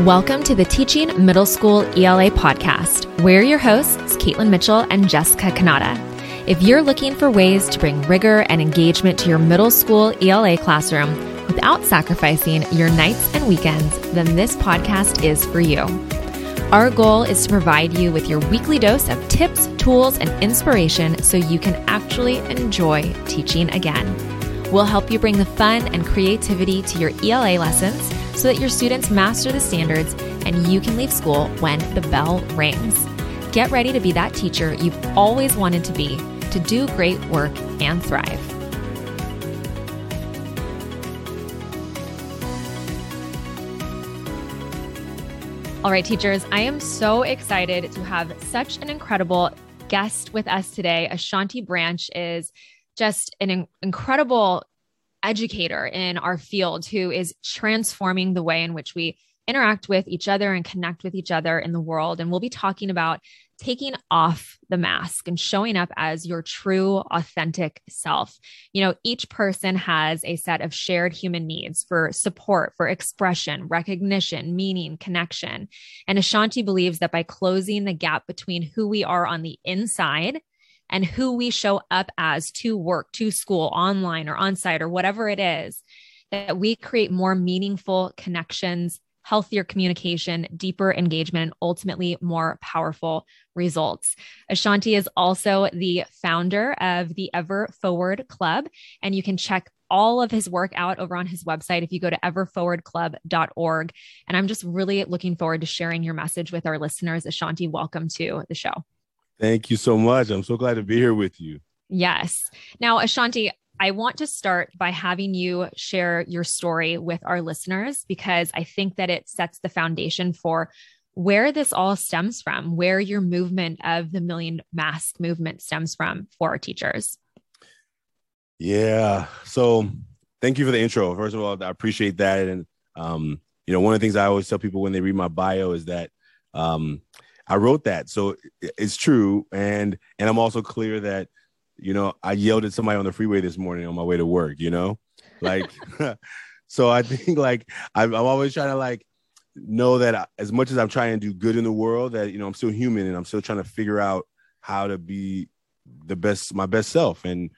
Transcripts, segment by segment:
Welcome to the Teaching Middle School ELA podcast. We're your hosts, Caitlin Mitchell and Jessica Kanata. If you're looking for ways to bring rigor and engagement to your middle school ELA classroom without sacrificing your nights and weekends, then this podcast is for you. Our goal is to provide you with your weekly dose of tips, tools, and inspiration so you can actually enjoy teaching again. We'll help you bring the fun and creativity to your ELA lessons so that your students master the standards and you can leave school when the bell rings. Get ready to be that teacher you've always wanted to be, to do great work and thrive. All right, teachers, I am so excited to have such an incredible guest with us today. Ashanti Branch is just an in- incredible educator in our field who is transforming the way in which we interact with each other and connect with each other in the world. And we'll be talking about taking off the mask and showing up as your true, authentic self. You know, each person has a set of shared human needs for support, for expression, recognition, meaning, connection. And Ashanti believes that by closing the gap between who we are on the inside and who we show up as to work, to school, online or on site or whatever it is, that we create more meaningful connections, healthier communication, deeper engagement, and ultimately more powerful results. Ashanti is also the founder of the Ever Forward Club, and you can check all of his work out over on his website if you go to everforwardclub.org. And I'm just really looking forward to sharing your message with our listeners. Ashanti, welcome to the show. Thank you so much. I'm so glad to be here with you. Yes. Now, Ashanti, I want to start by having you share your story with our listeners because I think that it sets the foundation for where this all stems from, where your movement of the Million Mask movement stems from for our teachers. Yeah. So thank you for the intro. First of all, I appreciate that. And, um, you know, one of the things I always tell people when they read my bio is that um, I wrote that, so it's true, and and I'm also clear that you know I yelled at somebody on the freeway this morning on my way to work. You know, like so I think like I'm, I'm always trying to like know that I, as much as I'm trying to do good in the world, that you know I'm still human and I'm still trying to figure out how to be the best, my best self. And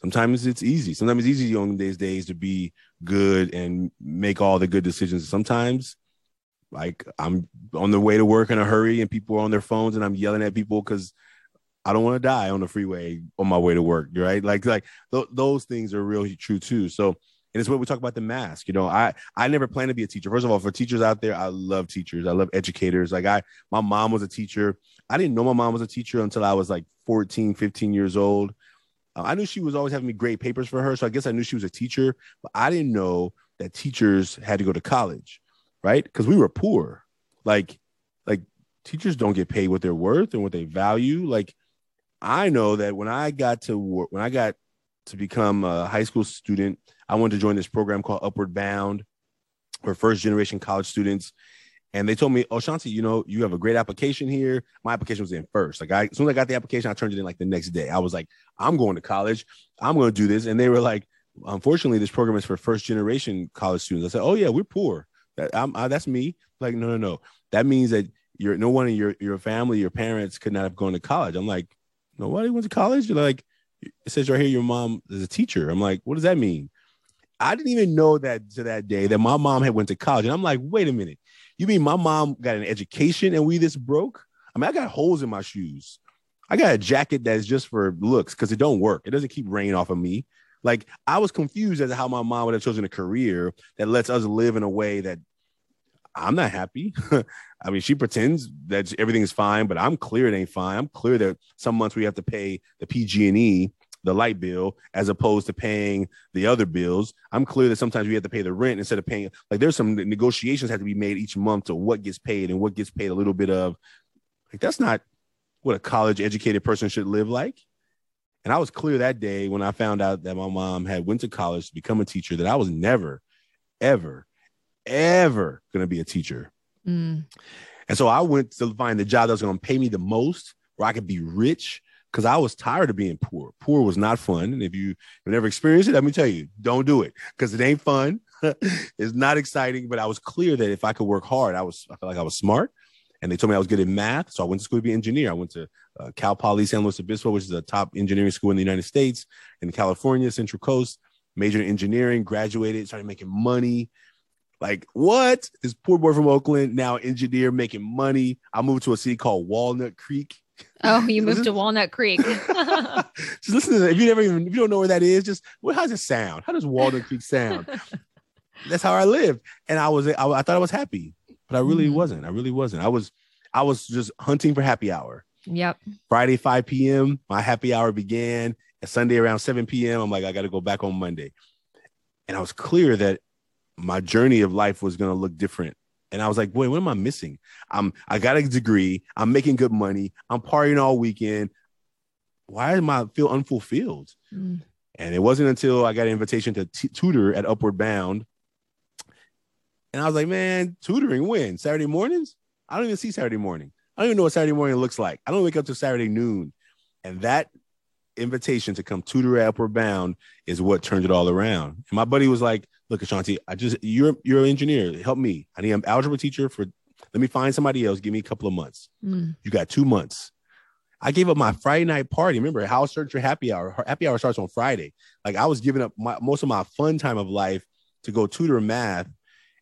sometimes it's easy. Sometimes it's easy on these days to be good and make all the good decisions. Sometimes like I'm on the way to work in a hurry and people are on their phones and I'm yelling at people because I don't want to die on the freeway on my way to work, right? Like, like th- those things are really true too. So, and it's what we talk about the mask. You know, I I never planned to be a teacher. First of all, for teachers out there, I love teachers. I love educators. Like I, my mom was a teacher. I didn't know my mom was a teacher until I was like 14, 15 years old. Uh, I knew she was always having me grade papers for her, so I guess I knew she was a teacher, but I didn't know that teachers had to go to college right? Because we were poor. Like, like teachers don't get paid what they're worth and what they value. Like, I know that when I got to work, when I got to become a high school student, I wanted to join this program called Upward Bound for first generation college students. And they told me, Oh, Shanti, you know, you have a great application here. My application was in first. Like I as soon as I got the application, I turned it in like the next day. I was like, I'm going to college. I'm going to do this. And they were like, unfortunately, this program is for first generation college students. I said, Oh, yeah, we're poor. That I'm, I, that's me. Like, no, no, no. That means that you're no one in your your family, your parents could not have gone to college. I'm like, nobody went to college. You're like, it says right here, your mom is a teacher. I'm like, what does that mean? I didn't even know that to that day that my mom had went to college. And I'm like, wait a minute. You mean my mom got an education and we this broke? I mean, I got holes in my shoes. I got a jacket that's just for looks because it don't work. It doesn't keep rain off of me. Like I was confused as to how my mom would have chosen a career that lets us live in a way that I'm not happy. I mean, she pretends that everything is fine, but I'm clear it ain't fine. I'm clear that some months we have to pay the PG&E, the light bill, as opposed to paying the other bills. I'm clear that sometimes we have to pay the rent instead of paying. Like, there's some negotiations have to be made each month to what gets paid and what gets paid a little bit of. Like, that's not what a college educated person should live like. And I was clear that day when I found out that my mom had went to college to become a teacher that I was never, ever ever going to be a teacher. Mm. And so I went to find the job that was going to pay me the most, where I could be rich, because I was tired of being poor. Poor was not fun. And if you have never experienced it, let me tell you, don't do it because it ain't fun. it's not exciting, but I was clear that if I could work hard, I was I felt like I was smart. And they told me I was good at math, so I went to school to be an engineer. I went to uh, Cal Poly San Luis Obispo, which is a top engineering school in the United States in California, Central Coast. Majored in engineering, graduated, started making money. Like what? This poor boy from Oakland, now engineer, making money. I moved to a city called Walnut Creek. Oh, you moved to Walnut Creek. just listen to that. If you never even if you don't know where that is, just well, how does it sound? How does Walnut Creek sound? That's how I lived, and I was I, I thought I was happy, but I really mm. wasn't. I really wasn't. I was I was just hunting for happy hour. Yep. Friday 5 p.m. My happy hour began. And Sunday around 7 p.m. I'm like I got to go back on Monday, and I was clear that my journey of life was going to look different and I was like, boy, what am I missing? I'm I got a degree. I'm making good money. I'm partying all weekend. Why am I feel unfulfilled? Mm. And it wasn't until I got an invitation to t- tutor at Upward Bound. And I was like, man, tutoring when? Saturday mornings? I don't even see Saturday morning. I don't even know what Saturday morning looks like. I don't wake up till Saturday noon. And that invitation to come tutor at Upward Bound is what turned it all around. And my buddy was like, look, Ashanti, I just you're you're an engineer. Help me. I need an algebra teacher for let me find somebody else. Give me a couple of months. Mm. You got two months. I gave up my Friday night party. Remember, house search for happy hour. Happy hour starts on Friday. Like I was giving up my, most of my fun time of life to go tutor math.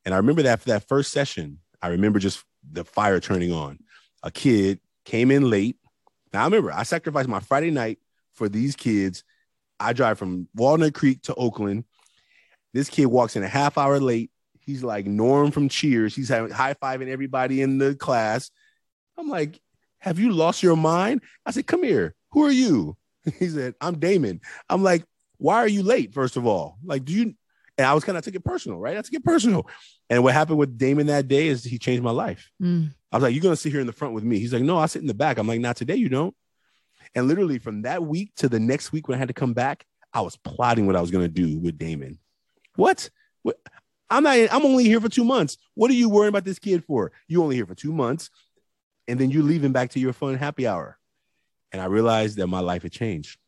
And I remember that for that first session, I remember just the fire turning on. A kid came in late. Now I remember I sacrificed my Friday night for these kids. I drive from Walnut Creek to Oakland. This kid walks in a half hour late. He's like Norm from Cheers. He's high fiving everybody in the class. I'm like, have you lost your mind? I said, come here. Who are you? He said, I'm Damon. I'm like, why are you late? First of all, like, do you? And I was kind of took it personal, right? I took it personal. And what happened with Damon that day is he changed my life. Mm. I was like, you're gonna sit here in the front with me. He's like, no, I sit in the back. I'm like, not today, you don't. And literally from that week to the next week when I had to come back, I was plotting what I was gonna do with Damon. What? what? I'm not. I'm only here for two months. What are you worrying about this kid for? You only here for two months, and then you leaving back to your fun happy hour. And I realized that my life had changed.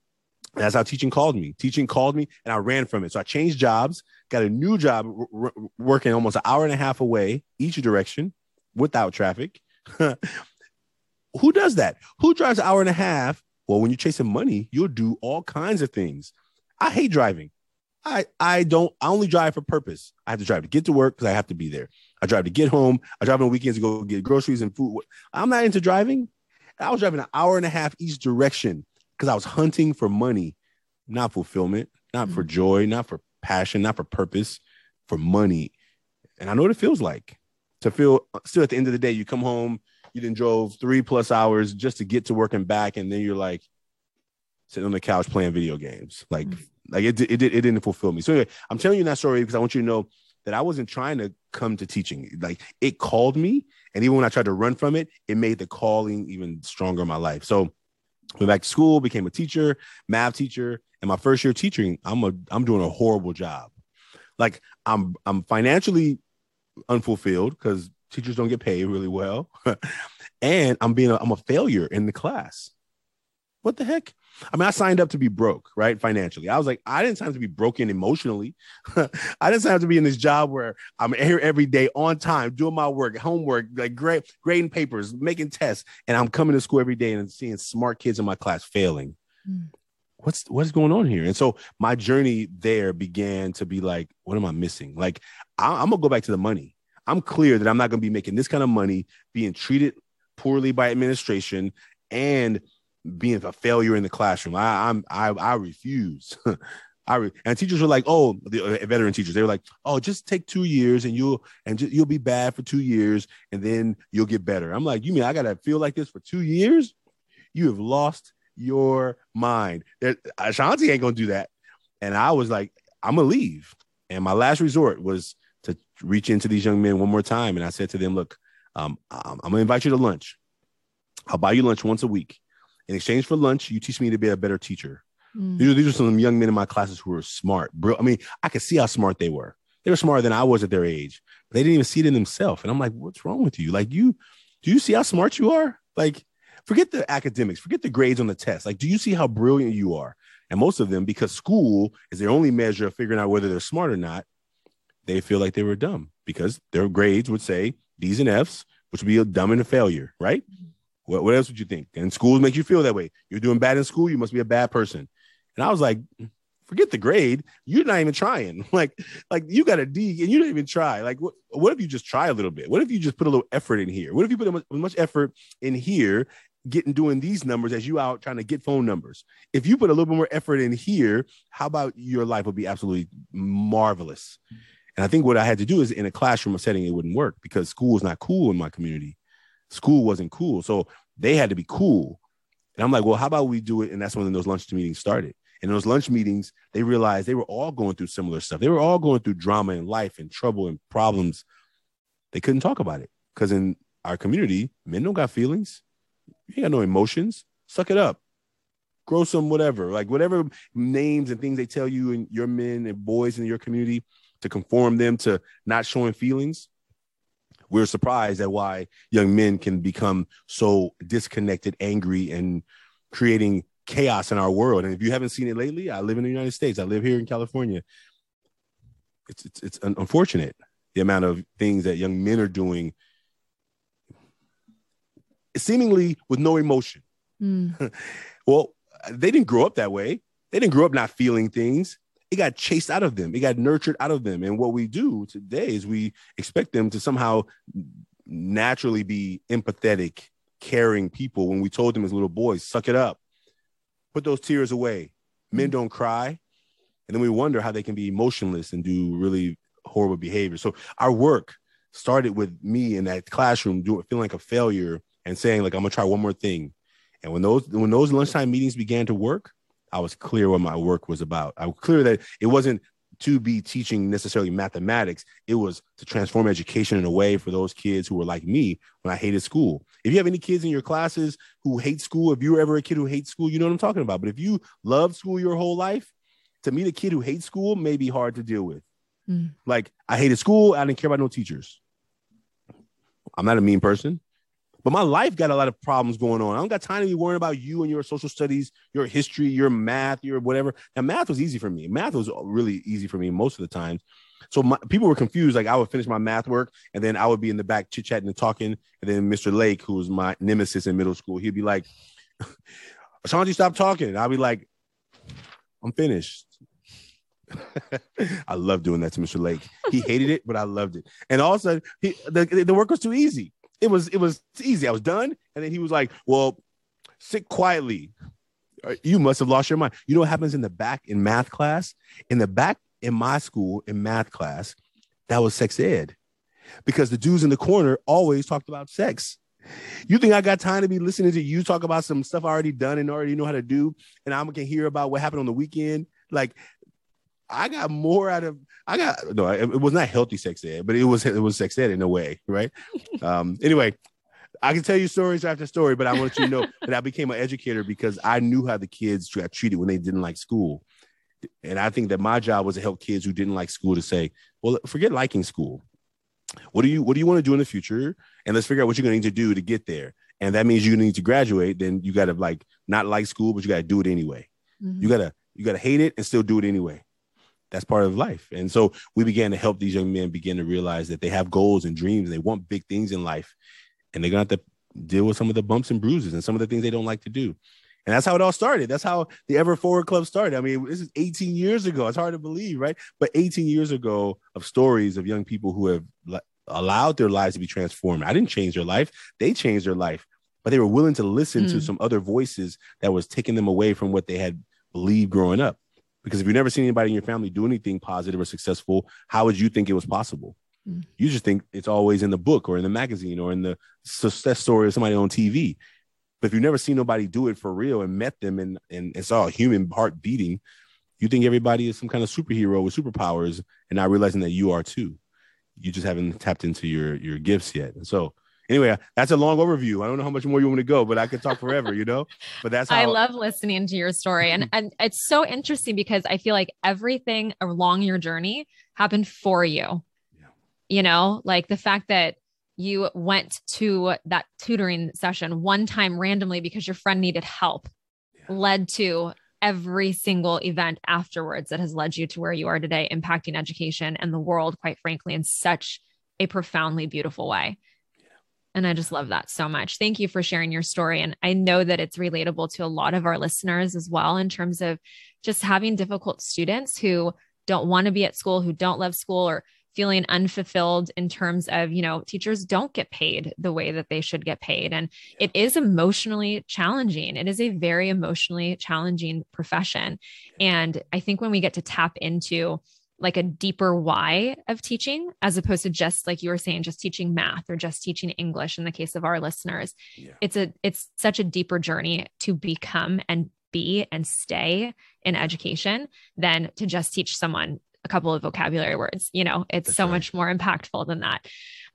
That's how teaching called me. Teaching called me, and I ran from it. So I changed jobs, got a new job r- working almost an hour and a half away each direction without traffic. Who does that? Who drives an hour and a half? Well, when you're chasing money, you'll do all kinds of things. I hate driving. I I don't. I only drive for purpose. I have to drive to get to work because I have to be there. I drive to get home. I drive on weekends to go get groceries and food. I'm not into driving. I was driving an hour and a half each direction because I was hunting for money, not fulfillment, not for mm-hmm. joy, not for passion, not for purpose, for money. And I know what it feels like to feel still at the end of the day, you come home, you then drove three plus hours just to get to work and back, and then you're like sitting on the couch playing video games. Like mm-hmm like it, it, it, it didn't fulfill me. So anyway, I'm telling you that story because I want you to know that I wasn't trying to come to teaching. Like it called me, and even when I tried to run from it, it made the calling even stronger in my life. So went back to school, became a teacher, math teacher, and my first year teaching, I'm a I'm doing a horrible job. Like I'm I'm financially unfulfilled because teachers don't get paid really well, and I'm being a, I'm a failure in the class. What the heck? I mean, I signed up to be broke, right? Financially. I was like, I didn't sign up to be broken emotionally. I didn't sign up to be in this job where I'm here every day on time, doing my work, homework, like great, grading papers, making tests, and I'm coming to school every day and seeing smart kids in my class failing. Mm. What's what's going on here? And so my journey there began to be like, what am I missing? Like, I, I'm gonna go back to the money. I'm clear that I'm not gonna be making this kind of money, being treated poorly by administration, and being a failure in the classroom. I, I'm I I refuse. I re- and teachers were like, oh, the uh, veteran teachers, they were like, oh, just take two years and you'll and ju- you'll be bad for two years and then you'll get better. I'm like, you mean I gotta feel like this for two years? You have lost your mind. Ashanti ain't gonna do that. And I was like, I'm gonna leave. And my last resort was to reach into these young men one more time. And I said to them, look, um, I'm gonna invite you to lunch. I'll buy you lunch once a week in exchange for lunch, you teach me to be a better teacher. Mm. These, are, these are some young men in my classes who were smart, bro. I mean, I could see how smart they were. They were smarter than I was at their age, but they didn't even see it in themselves. And I'm like, what's wrong with you? Like, you do you see how smart you are? Like, forget the academics, forget the grades on the test. Like, do you see how brilliant you are? And most of them, because school is their only measure of figuring out whether they're smart or not, they feel like they were dumb because their grades would say D's and F's, which would be a dumb and a failure, right? What, what else would you think? And schools make you feel that way. You're doing bad in school, you must be a bad person. And I was like, forget the grade. You're not even trying. Like, like you got a D and you don't even try. Like, what, what if you just try a little bit? What if you just put a little effort in here? What if you put as much, much effort in here, getting doing these numbers as you out trying to get phone numbers? If you put a little bit more effort in here, how about your life would be absolutely marvelous? And I think what I had to do is in a classroom setting, it wouldn't work because school is not cool in my community. School wasn't cool. So they had to be cool. And I'm like, well, how about we do it? And that's when those lunch meetings started. And those lunch meetings, they realized they were all going through similar stuff. They were all going through drama in life and trouble and problems. They couldn't talk about it because in our community, men don't got feelings. You got no emotions. Suck it up. Grow some whatever, like whatever names and things they tell you and your men and boys in your community to conform them to not showing feelings. We're surprised at why young men can become so disconnected, angry, and creating chaos in our world. And if you haven't seen it lately, I live in the United States. I live here in California. It's it's, it's unfortunate the amount of things that young men are doing, seemingly with no emotion. Mm. well, they didn't grow up that way. They didn't grow up not feeling things. It got chased out of them. It got nurtured out of them. And what we do today is we expect them to somehow naturally be empathetic, caring people. When we told them as little boys, suck it up, put those tears away. Men mm-hmm. don't cry. And then we wonder how they can be emotionless and do really horrible behavior. So our work started with me in that classroom doing feeling like a failure and saying like I'm gonna try one more thing. And when those when those lunchtime meetings began to work, I was clear what my work was about. I was clear that it wasn't to be teaching necessarily mathematics. It was to transform education in a way for those kids who were like me when I hated school. If you have any kids in your classes who hate school, if you were ever a kid who hates school, you know what I'm talking about. But if you loved school your whole life, to meet a kid who hates school may be hard to deal with. Mm. Like I hated school, I didn't care about no teachers. I'm not a mean person. But my life got a lot of problems going on. I don't got time to be worrying about you and your social studies, your history, your math, your whatever. Now, math was easy for me. Math was really easy for me most of the time. So my, people were confused. Like I would finish my math work, and then I would be in the back chit chatting and talking. And then Mr. Lake, who was my nemesis in middle school, he'd be like, "Ashanti, stop talking." And I'd be like, "I'm finished." I love doing that to Mr. Lake. He hated it, but I loved it. And also, he, the, the work was too easy it was it was easy. I was done, and then he was like, "Well, sit quietly. Uh, you must have lost your mind." You know what happens in the back in math class? In the back in my school in math class, that was sex ed, because the dudes in the corner always talked about sex. You think I got time to be listening to you talk about some stuff I already done and already know how to do, and I'm gonna hear about what happened on the weekend? Like I got more out of I got no, it, it was not healthy sex ed, but it was it was sex ed in a way, right? um, anyway, I can tell you stories after story, but I want you to know that I became an educator because I knew how the kids got treated when they didn't like school. And I think that my job was to help kids who didn't like school to say, well, forget liking school. What do you what do you want to do in the future? And let's figure out what you're going to need to do to get there. And that means you need to graduate. Then you got to like not like school, but you got to do it anyway. Mm-hmm. You gotta you gotta hate it and still do it anyway that's part of life. And so we began to help these young men begin to realize that they have goals and dreams and they want big things in life. And they're going to have to deal with some of the bumps and bruises and some of the things they don't like to do. And that's how it all started. That's how the Ever Forward Club started. I mean, this is 18 years ago. It's hard to believe, right? But 18 years ago of stories of young people who have allowed their lives to be transformed. I didn't change their life, they changed their life, but they were willing to listen mm. to some other voices that was taking them away from what they had believed growing up. Because if you've never seen anybody in your family do anything positive or successful, how would you think it was possible? Mm. You just think it's always in the book or in the magazine or in the success story of somebody on TV. But if you've never seen nobody do it for real and met them and, and, and saw a human heart beating, you think everybody is some kind of superhero with superpowers and not realizing that you are too. You just haven't tapped into your your gifts yet. And so anyway, that's a long overview. I don't know how much more you want to go, but I could talk forever, you know. But that's how- I love listening to your story, and and it's so interesting because I feel like everything along your journey happened for you. Yeah. You know, like the fact that you went to that tutoring session one time randomly because your friend needed help yeah. led to every single event afterwards that has led you to where you are today, impacting education and the world, quite frankly, in such a profoundly beautiful way. And I just love that so much. Thank you for sharing your story. And I know that it's relatable to a lot of our listeners as well, in terms of just having difficult students who don't want to be at school, who don't love school, or feeling unfulfilled in terms of, you know, teachers don't get paid the way that they should get paid. And it is emotionally challenging. It is a very emotionally challenging profession. And I think when we get to tap into like a deeper why of teaching as opposed to just like you were saying just teaching math or just teaching english in the case of our listeners yeah. it's a it's such a deeper journey to become and be and stay in education than to just teach someone a couple of vocabulary words you know it's That's so right. much more impactful than that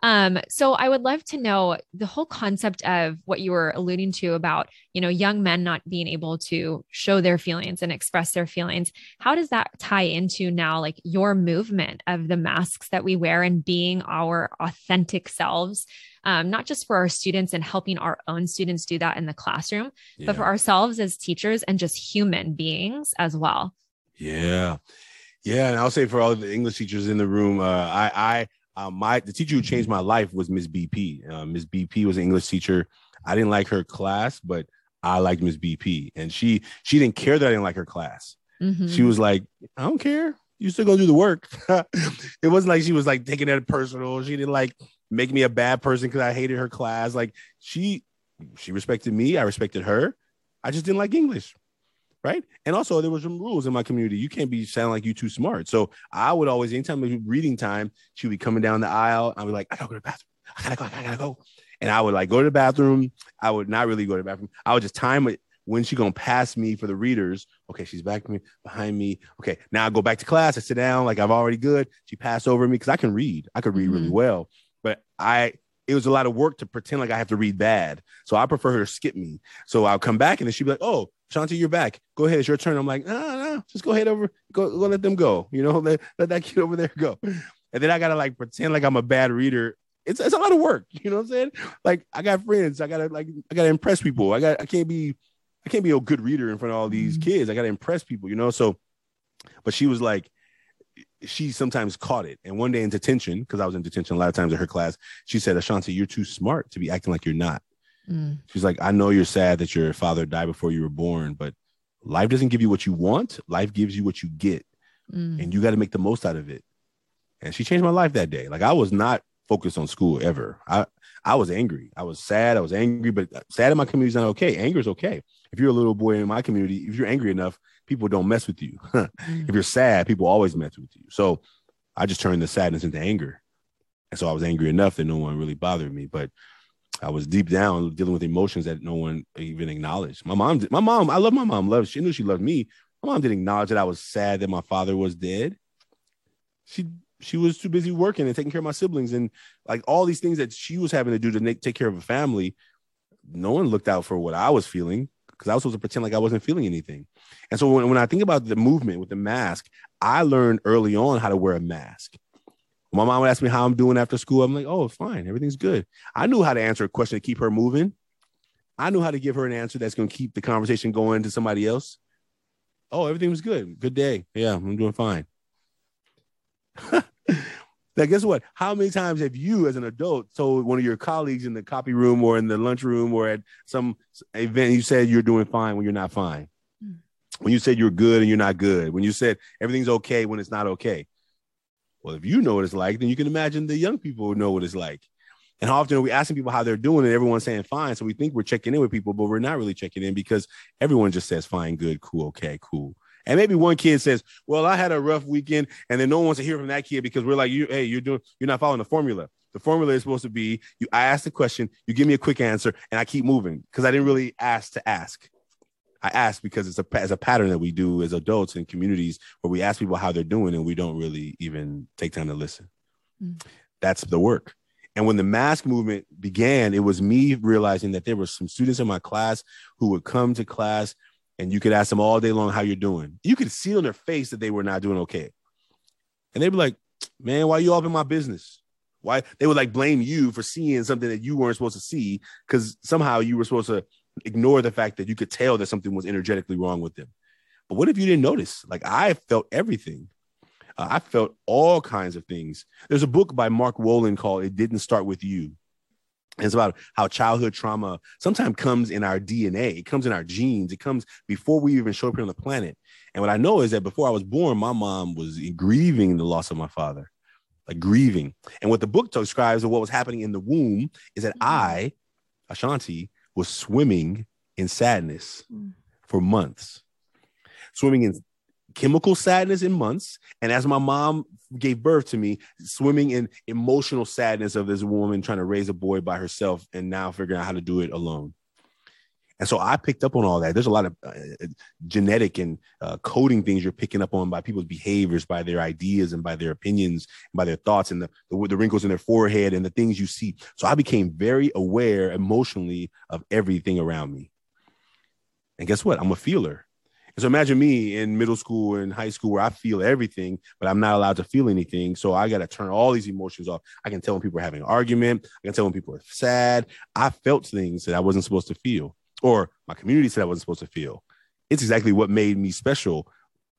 um, so I would love to know the whole concept of what you were alluding to about, you know, young men not being able to show their feelings and express their feelings. How does that tie into now, like your movement of the masks that we wear and being our authentic selves? Um, not just for our students and helping our own students do that in the classroom, yeah. but for ourselves as teachers and just human beings as well. Yeah. Yeah. And I'll say for all the English teachers in the room, uh, I, I, uh, my the teacher who changed my life was Miss BP. Uh, Miss BP was an English teacher. I didn't like her class, but I liked Miss BP, and she she didn't care that I didn't like her class. Mm-hmm. She was like, I don't care. You still go do the work. it wasn't like she was like taking it personal. She didn't like make me a bad person because I hated her class. Like she she respected me. I respected her. I just didn't like English right? And also, there was some rules in my community. You can't be sounding like you too smart. So I would always, anytime it was reading time, she would be coming down the aisle. I'd be like, I gotta go to the bathroom. I gotta go. I gotta go. And I would like go to the bathroom. I would not really go to the bathroom. I would just time it when she gonna pass me for the readers. Okay, she's back me behind me. Okay, now I go back to class. I sit down like I'm already good. She passed over me because I can read. I could read mm-hmm. really well, but I it was a lot of work to pretend like I have to read bad. So I prefer her to skip me. So I'll come back and then she'd be like, "Oh, Shanti, you're back. Go ahead. It's your turn. I'm like, no, no, just go ahead over. Go, go let them go. You know, let, let that kid over there go. And then I gotta like pretend like I'm a bad reader. It's, it's a lot of work. You know what I'm saying? Like I got friends. I gotta like I gotta impress people. I got I can't be I can't be a good reader in front of all these mm-hmm. kids. I gotta impress people. You know. So, but she was like, she sometimes caught it. And one day in detention, because I was in detention a lot of times in her class, she said, Ashanti, you're too smart to be acting like you're not. Mm. She's like, I know you're sad that your father died before you were born, but life doesn't give you what you want. Life gives you what you get. Mm. And you got to make the most out of it. And she changed my life that day. Like I was not focused on school ever. I I was angry. I was sad. I was angry, but sad in my community is not okay. Anger is okay. If you're a little boy in my community, if you're angry enough, people don't mess with you. mm. If you're sad, people always mess with you. So I just turned the sadness into anger. And so I was angry enough that no one really bothered me. But I was deep down dealing with emotions that no one even acknowledged. My mom, my mom, I love my mom. Love she knew she loved me. My mom didn't acknowledge that I was sad that my father was dead. She she was too busy working and taking care of my siblings and like all these things that she was having to do to make, take care of a family. No one looked out for what I was feeling because I was supposed to pretend like I wasn't feeling anything. And so when, when I think about the movement with the mask, I learned early on how to wear a mask. My mom would ask me how I'm doing after school. I'm like, oh, fine. Everything's good. I knew how to answer a question to keep her moving. I knew how to give her an answer that's going to keep the conversation going to somebody else. Oh, everything was good. Good day. Yeah, I'm doing fine. now, guess what? How many times have you, as an adult, told one of your colleagues in the copy room or in the lunchroom or at some event, you said you're doing fine when you're not fine? Mm. When you said you're good and you're not good? When you said everything's okay when it's not okay? Well, if you know what it's like, then you can imagine the young people know what it's like. And how often are we asking people how they're doing and everyone's saying fine? So we think we're checking in with people, but we're not really checking in because everyone just says fine, good, cool, okay, cool. And maybe one kid says, "Well, I had a rough weekend," and then no one wants to hear from that kid because we're like, "You, hey, you're doing, you're not following the formula. The formula is supposed to be: you, I ask the question, you give me a quick answer, and I keep moving because I didn't really ask to ask. I ask because it's a, it's a pattern that we do as adults in communities where we ask people how they're doing and we don't really even take time to listen. Mm. That's the work. And when the mask movement began, it was me realizing that there were some students in my class who would come to class and you could ask them all day long how you're doing. You could see on their face that they were not doing okay. And they'd be like, man, why you all in my business? Why they would like blame you for seeing something that you weren't supposed to see because somehow you were supposed to ignore the fact that you could tell that something was energetically wrong with them. But what if you didn't notice? Like I felt everything. Uh, I felt all kinds of things. There's a book by Mark Wolynn called It Didn't Start With You. And It's about how childhood trauma sometimes comes in our DNA. It comes in our genes. It comes before we even show up here on the planet. And what I know is that before I was born, my mom was grieving the loss of my father, like grieving. And what the book describes of what was happening in the womb is that I, Ashanti, was swimming in sadness mm. for months, swimming in chemical sadness in months. And as my mom gave birth to me, swimming in emotional sadness of this woman trying to raise a boy by herself and now figuring out how to do it alone. And so I picked up on all that. There's a lot of uh, genetic and uh, coding things you're picking up on by people's behaviors, by their ideas, and by their opinions, and by their thoughts, and the, the, the wrinkles in their forehead and the things you see. So I became very aware emotionally of everything around me. And guess what? I'm a feeler. And So imagine me in middle school and high school where I feel everything, but I'm not allowed to feel anything. So I got to turn all these emotions off. I can tell when people are having an argument. I can tell when people are sad. I felt things that I wasn't supposed to feel, or my community said I wasn't supposed to feel. It's exactly what made me special.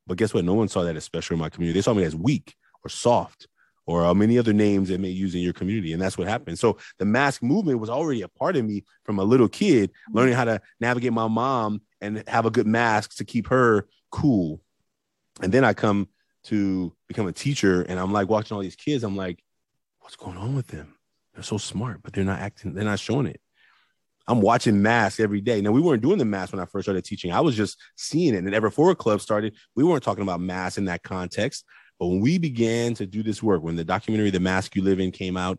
But guess what? No one saw that as special in my community. They saw me as weak or soft or uh, many other names that may use in your community. And that's what happened. So the mask movement was already a part of me from a little kid, learning how to navigate my mom and have a good mask to keep her cool. And then I come to become a teacher and I'm like watching all these kids. I'm like, what's going on with them? They're so smart, but they're not acting, they're not showing it. I'm watching masks every day. Now we weren't doing the mask when I first started teaching. I was just seeing it. And Ever Forward Club started. We weren't talking about masks in that context. But when we began to do this work, when the documentary The Mask You Live In came out,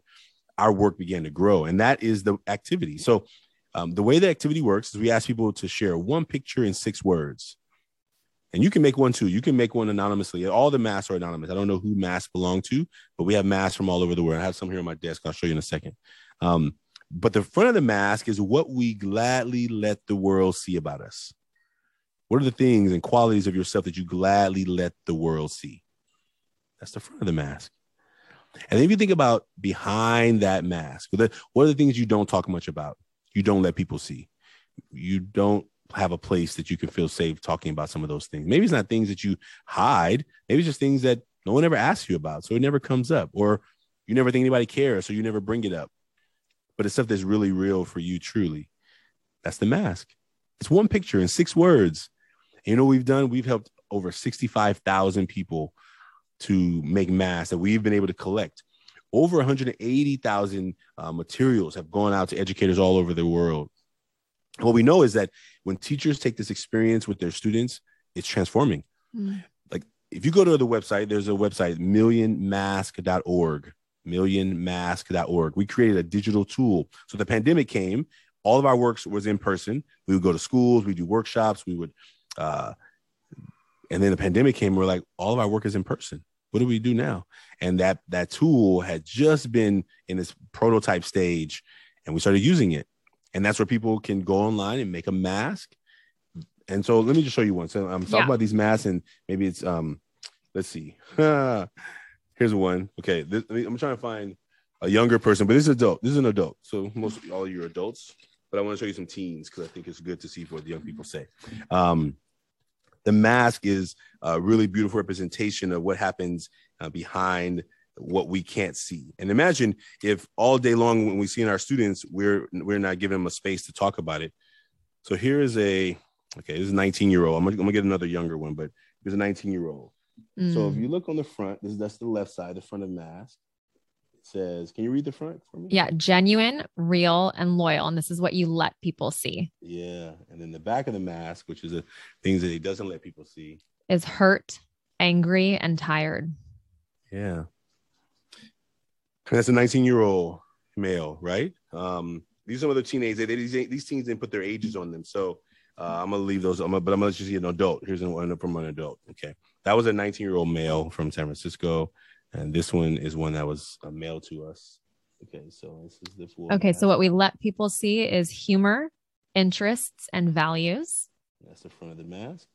our work began to grow. And that is the activity. So um, the way the activity works is we ask people to share one picture in six words. And you can make one too. You can make one anonymously. All the masks are anonymous. I don't know who masks belong to, but we have masks from all over the world. I have some here on my desk. I'll show you in a second. Um, but the front of the mask is what we gladly let the world see about us. What are the things and qualities of yourself that you gladly let the world see? That's the front of the mask. And if you think about behind that mask, what are the things you don't talk much about? you don't let people see. You don't have a place that you can feel safe talking about some of those things. Maybe it's not things that you hide. Maybe it's just things that no one ever asks you about. So it never comes up, or you never think anybody cares. So you never bring it up. But it's stuff that's really real for you, truly. That's the mask. It's one picture in six words. And you know what we've done? We've helped over 65,000 people to make masks that we've been able to collect over 180,000 uh, materials have gone out to educators all over the world. What we know is that when teachers take this experience with their students, it's transforming. Mm. Like if you go to the website, there's a website, millionmask.org, millionmask.org. We created a digital tool. So the pandemic came, all of our works was in person. We would go to schools, we do workshops, we would, uh, and then the pandemic came. We're like, all of our work is in person what do we do now? And that that tool had just been in this prototype stage, and we started using it. And that's where people can go online and make a mask. And so let me just show you one. So I'm talking yeah. about these masks, and maybe it's um, let's see. Here's one. Okay, this, I'm trying to find a younger person, but this is adult. This is an adult. So most all you are adults, but I want to show you some teens because I think it's good to see what the young people say. Um, the mask is a really beautiful representation of what happens uh, behind what we can't see. And imagine if all day long when we see in our students, we're we're not giving them a space to talk about it. So here is a okay, this is a 19 year old. I'm gonna, I'm gonna get another younger one, but here's a 19 year old. Mm. So if mm. you look on the front, this is that's the left side, the front of the mask says, can you read the front for me? Yeah, genuine, real, and loyal. And this is what you let people see. Yeah. And then the back of the mask, which is the things that he doesn't let people see, is hurt, angry, and tired. Yeah. And that's a 19 year old male, right? Um, these are some of the teenagers. They, these, these teens didn't put their ages on them. So uh, I'm gonna leave those. I'm gonna, but I'm gonna just see an adult. Here's one from an adult. Okay, that was a 19 year old male from San Francisco. And this one is one that was uh, mailed to us. Okay, so this is the full. Okay, so what we let people see is humor, interests, and values. That's the front of the mask,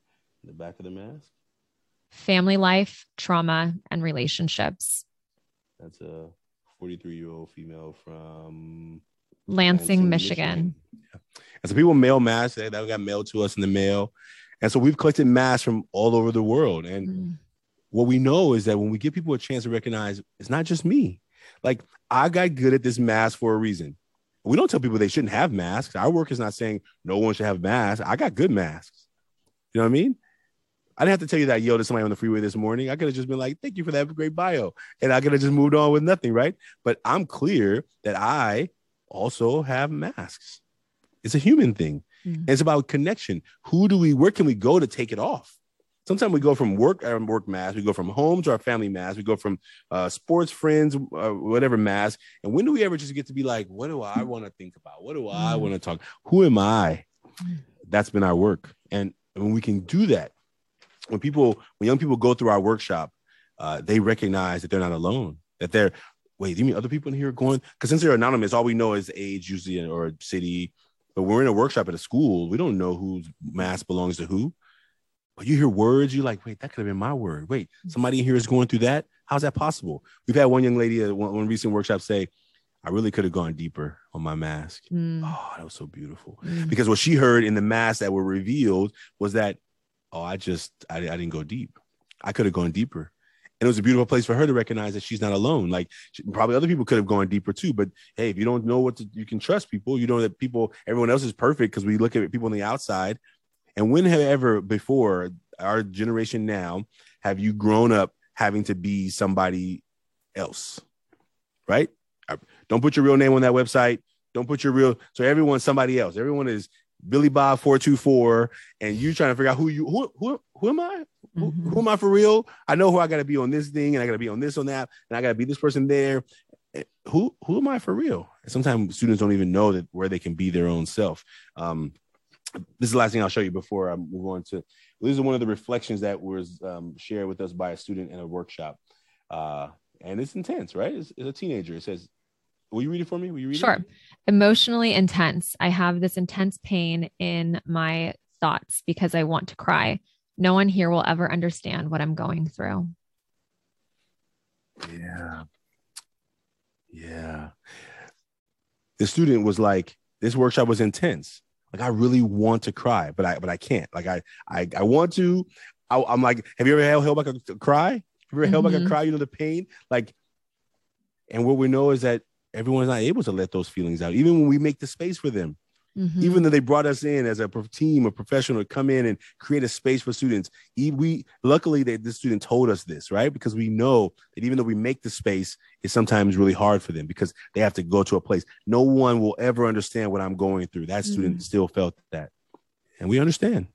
the back of the mask. Family life, trauma, and relationships. That's a 43 year old female from Lansing, Lansing Michigan. Michigan. Yeah. And so people mail masks that got mailed to us in the mail. And so we've collected masks from all over the world. And mm. what we know is that when we give people a chance to recognize it's not just me, like I got good at this mask for a reason. We don't tell people they shouldn't have masks. Our work is not saying no one should have masks. I got good masks. You know what I mean? I didn't have to tell you that yo to somebody on the freeway this morning. I could have just been like, thank you for that great bio. And I could have just moved on with nothing, right? But I'm clear that I also have masks. It's a human thing. Mm. It's about connection. Who do we, where can we go to take it off? Sometimes we go from work, our work mask, we go from home to our family mask, we go from uh, sports friends, uh, whatever mask. And when do we ever just get to be like, what do I want to think about? What do I mm. want to talk? Who am I? Mm. That's been our work. And when we can do that, when people when young people go through our workshop, uh, they recognize that they're not alone. That they're wait, do you mean other people in here going? Because since they're anonymous, all we know is age usually or city. But we're in a workshop at a school, we don't know whose mask belongs to who. But you hear words, you're like, wait, that could have been my word. Wait, somebody in here is going through that. How's that possible? We've had one young lady at one, one recent workshop say, I really could have gone deeper on my mask. Mm. Oh, that was so beautiful. Mm. Because what she heard in the masks that were revealed was that oh, I just I, I didn't go deep. I could have gone deeper. And it was a beautiful place for her to recognize that she's not alone. Like she, probably other people could have gone deeper too. But hey, if you don't know what to, you can trust people. You know that people, everyone else is perfect because we look at people on the outside. And when have ever before our generation now have you grown up having to be somebody else? Right? Uh, don't put your real name on that website. Don't put your real. So everyone's somebody else. Everyone is Billy Bob four two four, and you trying to figure out who you who who who am I? Mm-hmm. Who, who, am I for real? I know who I got to be on this thing, and I got to be on this on that, and I got to be this person there. Eh, who who am I for real? And sometimes students don't even know that where they can be their own self. Um, this is the last thing I'll show you before I move on to. This is one of the reflections that was um, shared with us by a student in a workshop, uh, and it's intense, right? It's, it's a teenager. It says Will you read it for me? Will you read sure. it? Sure. Emotionally intense. I have this intense pain in my thoughts because I want to cry. No one here will ever understand what I'm going through. Yeah. Yeah. The student was like, this workshop was intense. Like I really want to cry, but I but I can't. Like I I I want to. I, am like, have you ever held, held back a cry? Have you ever mm-hmm. held back a mm-hmm. cry? You know the pain. Like, and what we know is that everyone's not able to let those feelings out, even when we make the space for them. Mm-hmm. Even though they brought us in as a team, a professional to come in and create a space for students, we luckily that the student told us this, right? Because we know that even though we make the space, it's sometimes really hard for them because they have to go to a place. No one will ever understand what I'm going through. That student mm-hmm. still felt that, and we understand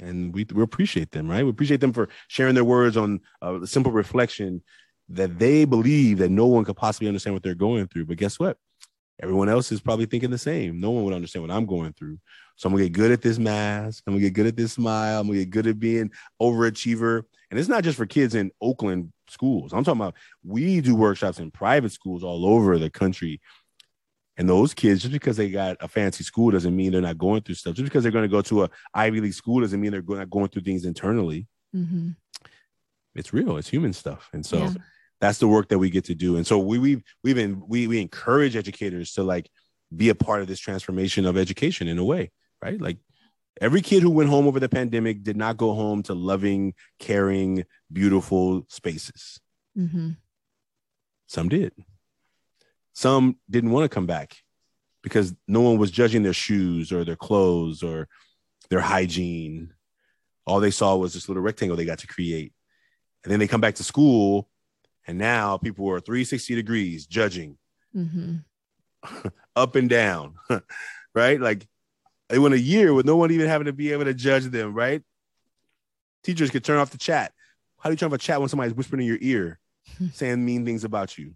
and we, we appreciate them, right? We appreciate them for sharing their words on a simple reflection that they believe that no one could possibly understand what they're going through. But guess what? Everyone else is probably thinking the same. No one would understand what I'm going through. So I'm gonna get good at this mask. I'm gonna get good at this smile. I'm gonna get good at being overachiever. And it's not just for kids in Oakland schools. I'm talking about we do workshops in private schools all over the country. And those kids, just because they got a fancy school, doesn't mean they're not going through stuff. Just because they're going to go to a Ivy League school doesn't mean they're not going through things internally. Mm-hmm. It's real. It's human stuff. And so yeah that's the work that we get to do. And so we we've we've been we we encourage educators to like be a part of this transformation of education in a way right? Like every kid who went home over the pandemic did not go home to loving caring beautiful spaces. Mm-hmm. some did. Some didn't want to come back because no one was judging their shoes or their clothes or their hygiene. All they saw was this little rectangle they got to create. And then they come back to school and now people are 360 degrees judging mm-hmm. up and down, right? Like they went a year with no one even having to be able to judge them, right? Teachers could turn off the chat. How do you turn off a chat when somebody's whispering in your ear, saying mean things about you?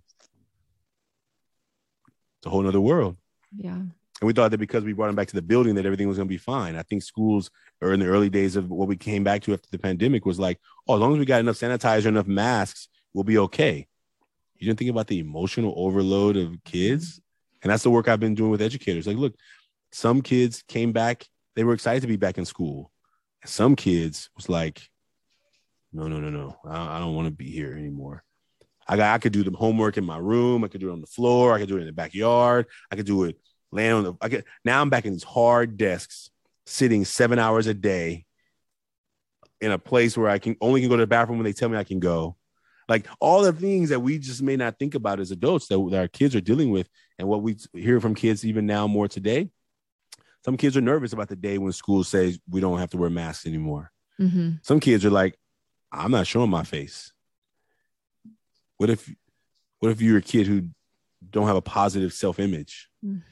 It's a whole nother world. Yeah. And we thought that because we brought them back to the building that everything was going to be fine. I think schools or in the early days of what we came back to after the pandemic was like, oh, as long as we got enough sanitizer, enough masks, we'll be okay. You didn't think about the emotional overload of kids. And that's the work I've been doing with educators. Like, look, some kids came back, they were excited to be back in school. And some kids was like, no, no, no, no. I, I don't want to be here anymore. I got I could do the homework in my room. I could do it on the floor. I could do it in the backyard. I could do it laying on the I get now I'm back in these hard desks, sitting seven hours a day in a place where I can only can go to the bathroom when they tell me I can go. Like all the things that we just may not think about as adults that, that our kids are dealing with, and what we hear from kids even now more today. Some kids are nervous about the day when school says we don't have to wear masks anymore. Mm-hmm. Some kids are like, I'm not showing my face. What if, what if you're a kid who don't have a positive self image? Mm.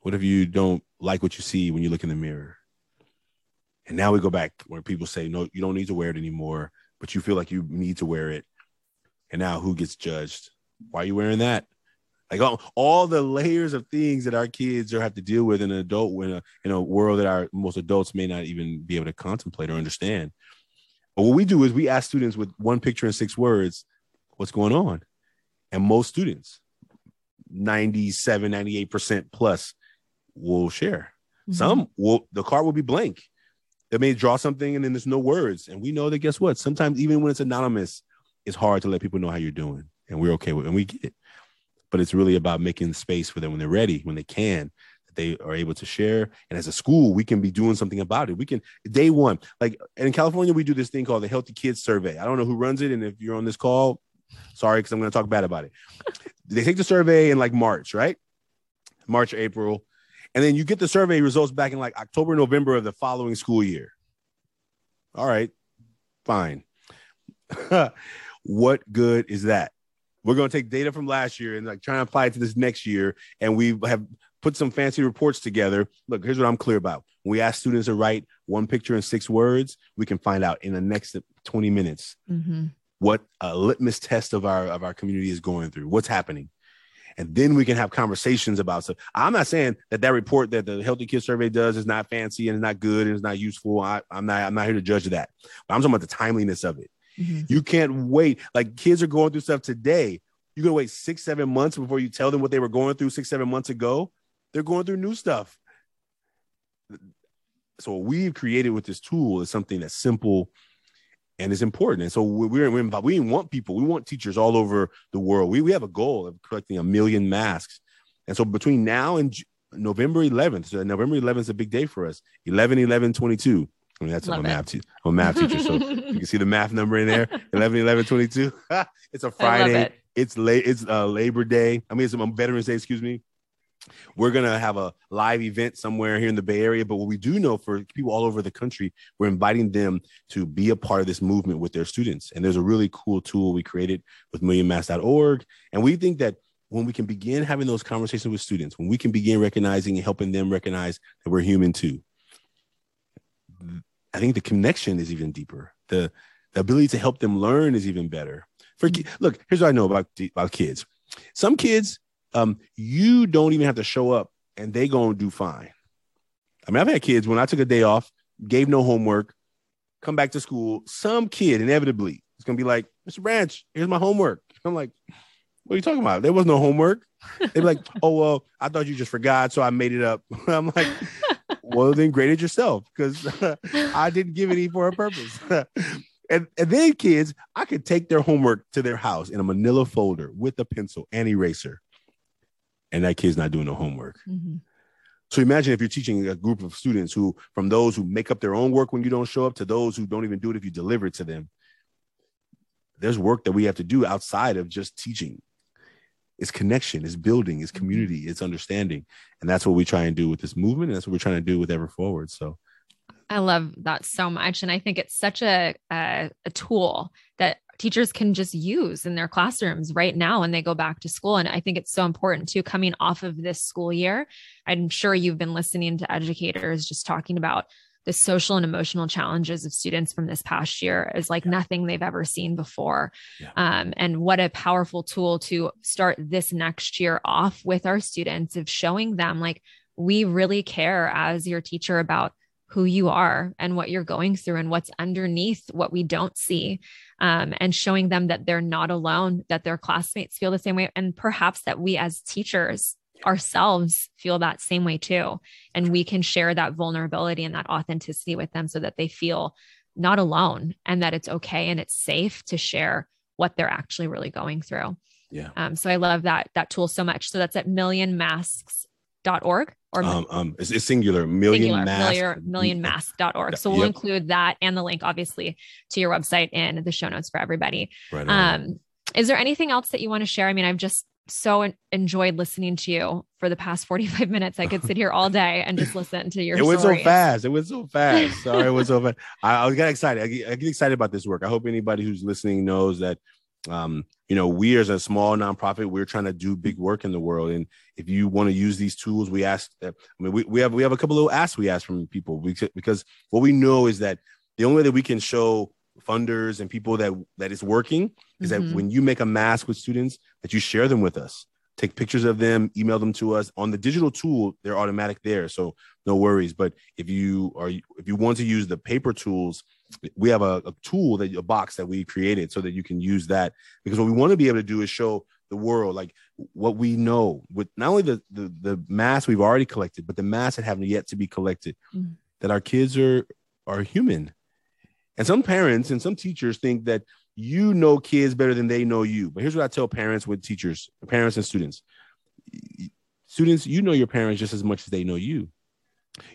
What if you don't like what you see when you look in the mirror? And now we go back where people say, no, you don't need to wear it anymore, but you feel like you need to wear it. And now who gets judged? Why are you wearing that? Like all, all the layers of things that our kids are have to deal with in an adult in a in a world that our most adults may not even be able to contemplate or understand. But what we do is we ask students with one picture and six words, what's going on? And most students, 97, 98% plus will share. Mm-hmm. Some will the card will be blank. They may draw something and then there's no words. And we know that guess what? Sometimes even when it's anonymous, it's hard to let people know how you're doing. And we're okay with it. And we get it. But it's really about making space for them when they're ready, when they can, that they are able to share. And as a school, we can be doing something about it. We can day one, like in California, we do this thing called the Healthy Kids Survey. I don't know who runs it. And if you're on this call, sorry, because I'm going to talk bad about it. They take the survey in like March, right? March, April and then you get the survey results back in like October, November of the following school year. All right, fine. what good is that? We're going to take data from last year and like try and apply it to this next year. And we have put some fancy reports together. Look, here's what I'm clear about. When we ask students to write one picture in six words, we can find out in the next 20 minutes mm-hmm. what a litmus test of our of our community is going through, what's happening and then we can have conversations about stuff. I'm not saying that that report that the Healthy Kids Survey does is not fancy and it's not good and it's not useful. I, am not I'm not here to judge that, but I'm talking about the timeliness of it. Mm-hmm. You can't wait. Like kids are going through stuff today. You're gonna wait six seven months before you tell them what they were going through six seven months ago. They're going through new stuff. So what we've created with this tool is something that's simple and it's important. And so we're, we're involved. We want people, we want teachers all over the world. We, we have a goal of collecting a million masks. And so between now and November 11th, so November 11th is a big day for us. 11, 11, 22. I mean, that's a math, teacher. I'm a math teacher. So you can see the math number in there 11, 11, 22. it's a Friday. It. It's late. It's uh, Labor Day. I mean, it's a Veterans Day, excuse me. We're going to have a live event somewhere here in the Bay Area. But what we do know for people all over the country, we're inviting them to be a part of this movement with their students. And there's a really cool tool we created with millionmasks.org. And we think that when we can begin having those conversations with students, when we can begin recognizing and helping them recognize that we're human too, I think the connection is even deeper. The, the ability to help them learn is even better. For look, here's what I know about about kids. Some kids um, you don't even have to show up and they gonna do fine. I mean, I've had kids when I took a day off, gave no homework, come back to school. Some kid inevitably is gonna be like, Mr. Branch, here's my homework. I'm like, what are you talking about? There was no homework. They're like, oh well, I thought you just forgot, so I made it up. I'm like, well, then grade it yourself because I didn't give any for a purpose. and, and then kids, I could take their homework to their house in a manila folder with a pencil and eraser and that kid's not doing no homework. Mm-hmm. So imagine if you're teaching a group of students who, from those who make up their own work when you don't show up to those who don't even do it if you deliver it to them. There's work that we have to do outside of just teaching. It's connection, it's building, it's mm-hmm. community, it's understanding. And that's what we try and do with this movement. And that's what we're trying to do with Ever Forward. So I love that so much. And I think it's such a, a, a tool that teachers can just use in their classrooms right now when they go back to school. And I think it's so important too, coming off of this school year. I'm sure you've been listening to educators just talking about the social and emotional challenges of students from this past year is like yeah. nothing they've ever seen before. Yeah. Um, and what a powerful tool to start this next year off with our students of showing them like, we really care as your teacher about who you are and what you're going through and what's underneath what we don't see um, and showing them that they're not alone that their classmates feel the same way and perhaps that we as teachers ourselves feel that same way too. And we can share that vulnerability and that authenticity with them so that they feel not alone and that it's okay and it's safe to share what they're actually really going through. Yeah. Um, so i love that that tool so much. So that's at million masks org or um, um it's, it's singular million singular, mask million, million mask.org so we'll yep. include that and the link obviously to your website in the show notes for everybody. Right um is there anything else that you want to share? I mean i've just so enjoyed listening to you for the past 45 minutes. I could sit here all day and just listen to your It went so fast. It was so fast. Sorry, it was so fast. I, I was getting excited. I get, I get, excited about this work. I hope anybody who's listening knows that um, you know, we as a small nonprofit, we're trying to do big work in the world. And if you want to use these tools, we ask, I mean, we, we have, we have a couple of little asks we ask from people because what we know is that the only way that we can show funders and people that, that it's working is mm-hmm. that when you make a mask with students that you share them with us, take pictures of them, email them to us on the digital tool. They're automatic there. So no worries. But if you are, if you want to use the paper tools, we have a, a tool that a box that we created so that you can use that because what we want to be able to do is show the world like what we know with not only the the, the mass we've already collected but the mass that haven't yet to be collected mm-hmm. that our kids are are human and some parents and some teachers think that you know kids better than they know you but here's what i tell parents with teachers parents and students students you know your parents just as much as they know you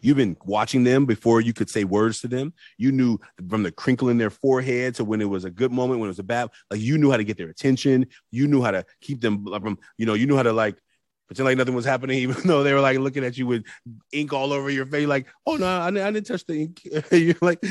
You've been watching them before you could say words to them. You knew from the crinkle in their forehead to when it was a good moment, when it was a bad, like you knew how to get their attention. You knew how to keep them from, you know, you knew how to like pretend like nothing was happening, even though they were like looking at you with ink all over your face, like, oh no, I, I didn't touch the ink. You're like,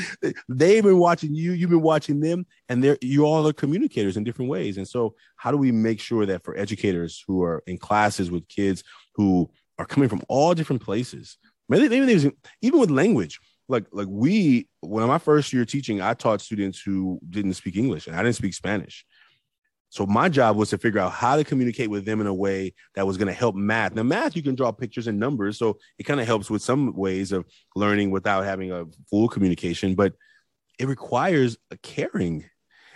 they've been watching you, you've been watching them, and they're you all are communicators in different ways. And so, how do we make sure that for educators who are in classes with kids who are coming from all different places, Maybe, maybe even with language. Like like we when my first year teaching, I taught students who didn't speak English and I didn't speak Spanish. So my job was to figure out how to communicate with them in a way that was going to help math. Now, math you can draw pictures and numbers, so it kind of helps with some ways of learning without having a full communication. But it requires a caring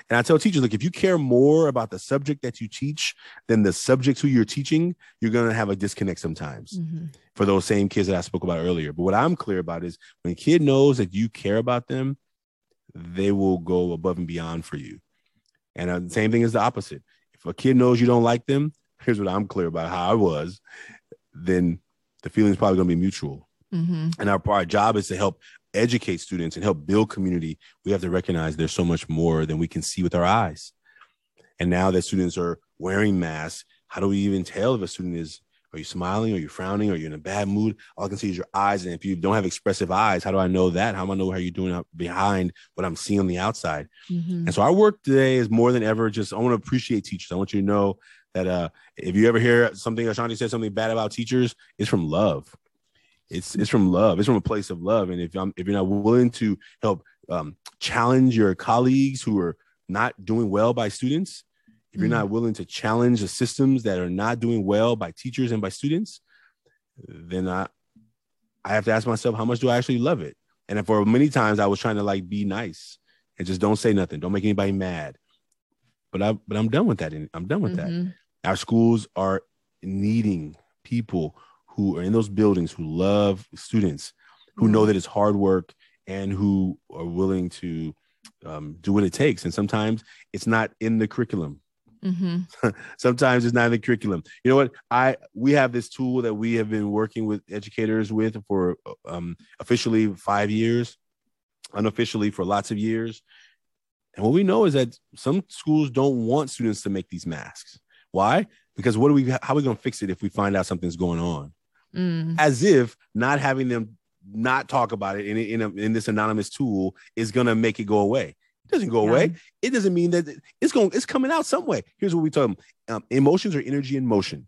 and I tell teachers, like, if you care more about the subject that you teach than the subject who you're teaching, you're going to have a disconnect sometimes mm-hmm. for those same kids that I spoke about earlier. But what I'm clear about is when a kid knows that you care about them, they will go above and beyond for you. And uh, the same thing is the opposite. If a kid knows you don't like them, here's what I'm clear about how I was, then the feeling's probably going to be mutual. Mm-hmm. And our, our job is to help educate students and help build community, we have to recognize there's so much more than we can see with our eyes. And now that students are wearing masks, how do we even tell if a student is are you smiling? Are you frowning? Are you in a bad mood? All I can see is your eyes. And if you don't have expressive eyes, how do I know that? How do I know how you're doing behind what I'm seeing on the outside? Mm-hmm. And so our work today is more than ever just I want to appreciate teachers. I want you to know that uh, if you ever hear something, Ashanti said something bad about teachers, it's from love it's it's from love. It's from a place of love. And if I'm if you're not willing to help um, challenge your colleagues who are not doing well by students, if you're not willing to challenge the systems that are not doing well by teachers and by students, then I I have to ask myself how much do I actually love it? And for many times I was trying to like be nice and just don't say nothing, don't make anybody mad. But I but I'm done with that. I'm done with mm-hmm. that. Our schools are needing people who are in those buildings who love students, who know mm-hmm. that it's hard work and who are willing to um, do what it takes. And sometimes it's not in the curriculum. Mm-hmm. sometimes it's not in the curriculum. You know what? I we have this tool that we have been working with educators with for um, officially five years, unofficially for lots of years. And what we know is that some schools don't want students to make these masks. Why? Because what are we? How are we going to fix it if we find out something's going on? mm. as if not having them not talk about it in in, a, in this anonymous tool is going to make it go away. It doesn't go yeah. away. It doesn't mean that it's going. It's coming out some way. Here's what we talk: um, emotions are energy in motion.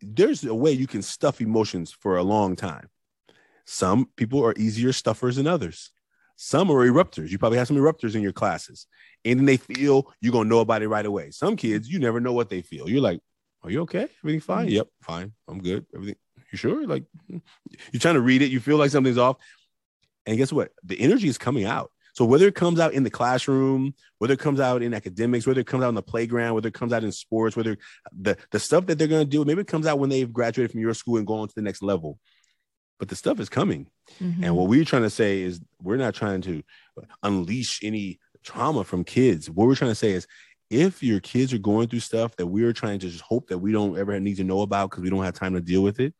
There's a way you can stuff emotions for a long time. Some people are easier stuffers than others. Some are erupters. You probably have some erupters in your classes. and then they feel, you're gonna know about it right away. Some kids, you never know what they feel. You're like, "Are you okay? Everything fine? Mm-hmm. Yep, fine. I'm good. Everything you sure? Like you're trying to read it, you feel like something's off. And guess what? The energy is coming out. So whether it comes out in the classroom, whether it comes out in academics, whether it comes out on the playground, whether it comes out in sports, whether the, the stuff that they're going to do, maybe it comes out when they've graduated from your school and gone to the next level. But the stuff is coming. Mm-hmm. And what we're trying to say is we're not trying to unleash any trauma from kids. What we're trying to say is if your kids are going through stuff that we're trying to just hope that we don't ever need to know about because we don't have time to deal with it,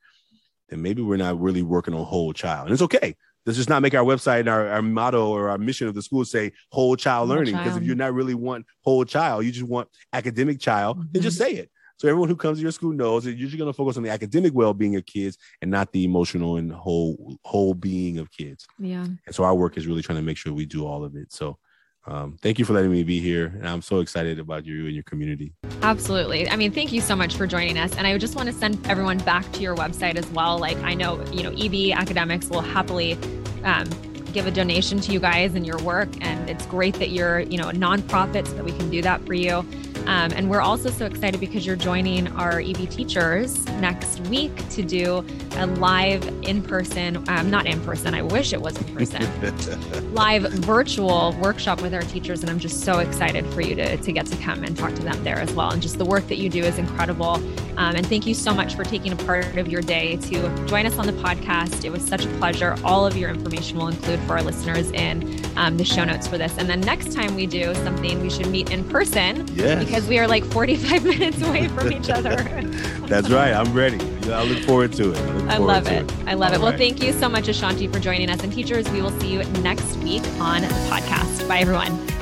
then maybe we're not really working on whole child. And it's okay. Let's just not make our website and our, our motto or our mission of the school say whole child whole learning. Because if you're not really want whole child, you just want academic child, mm-hmm. then just say it. So everyone who comes to your school knows that you're usually going to focus on the academic well-being of kids and not the emotional and whole whole being of kids. Yeah. And so our work is really trying to make sure we do all of it. So um, thank you for letting me be here. And I'm so excited about you and your community. Absolutely. I mean, thank you so much for joining us. And I just want to send everyone back to your website as well. Like I know, you know, EB Academics will happily um, give a donation to you guys and your work. And it's great that you're, you know, a nonprofit so that we can do that for you. Um, and we're also so excited because you're joining our EB teachers next week to do a live in person, um, not in person, I wish it was in person, live virtual workshop with our teachers. And I'm just so excited for you to, to get to come and talk to them there as well. And just the work that you do is incredible. Um, and thank you so much for taking a part of your day to join us on the podcast. It was such a pleasure. All of your information will include for our listeners in um, the show notes for this. And then next time we do something, we should meet in person. Yes. Because we are like 45 minutes away from each other. That's right. I'm ready. I look forward to it. I, I love it. it. I love All it. Well, thank you so much, Ashanti, for joining us. And teachers, we will see you next week on the podcast. Bye, everyone.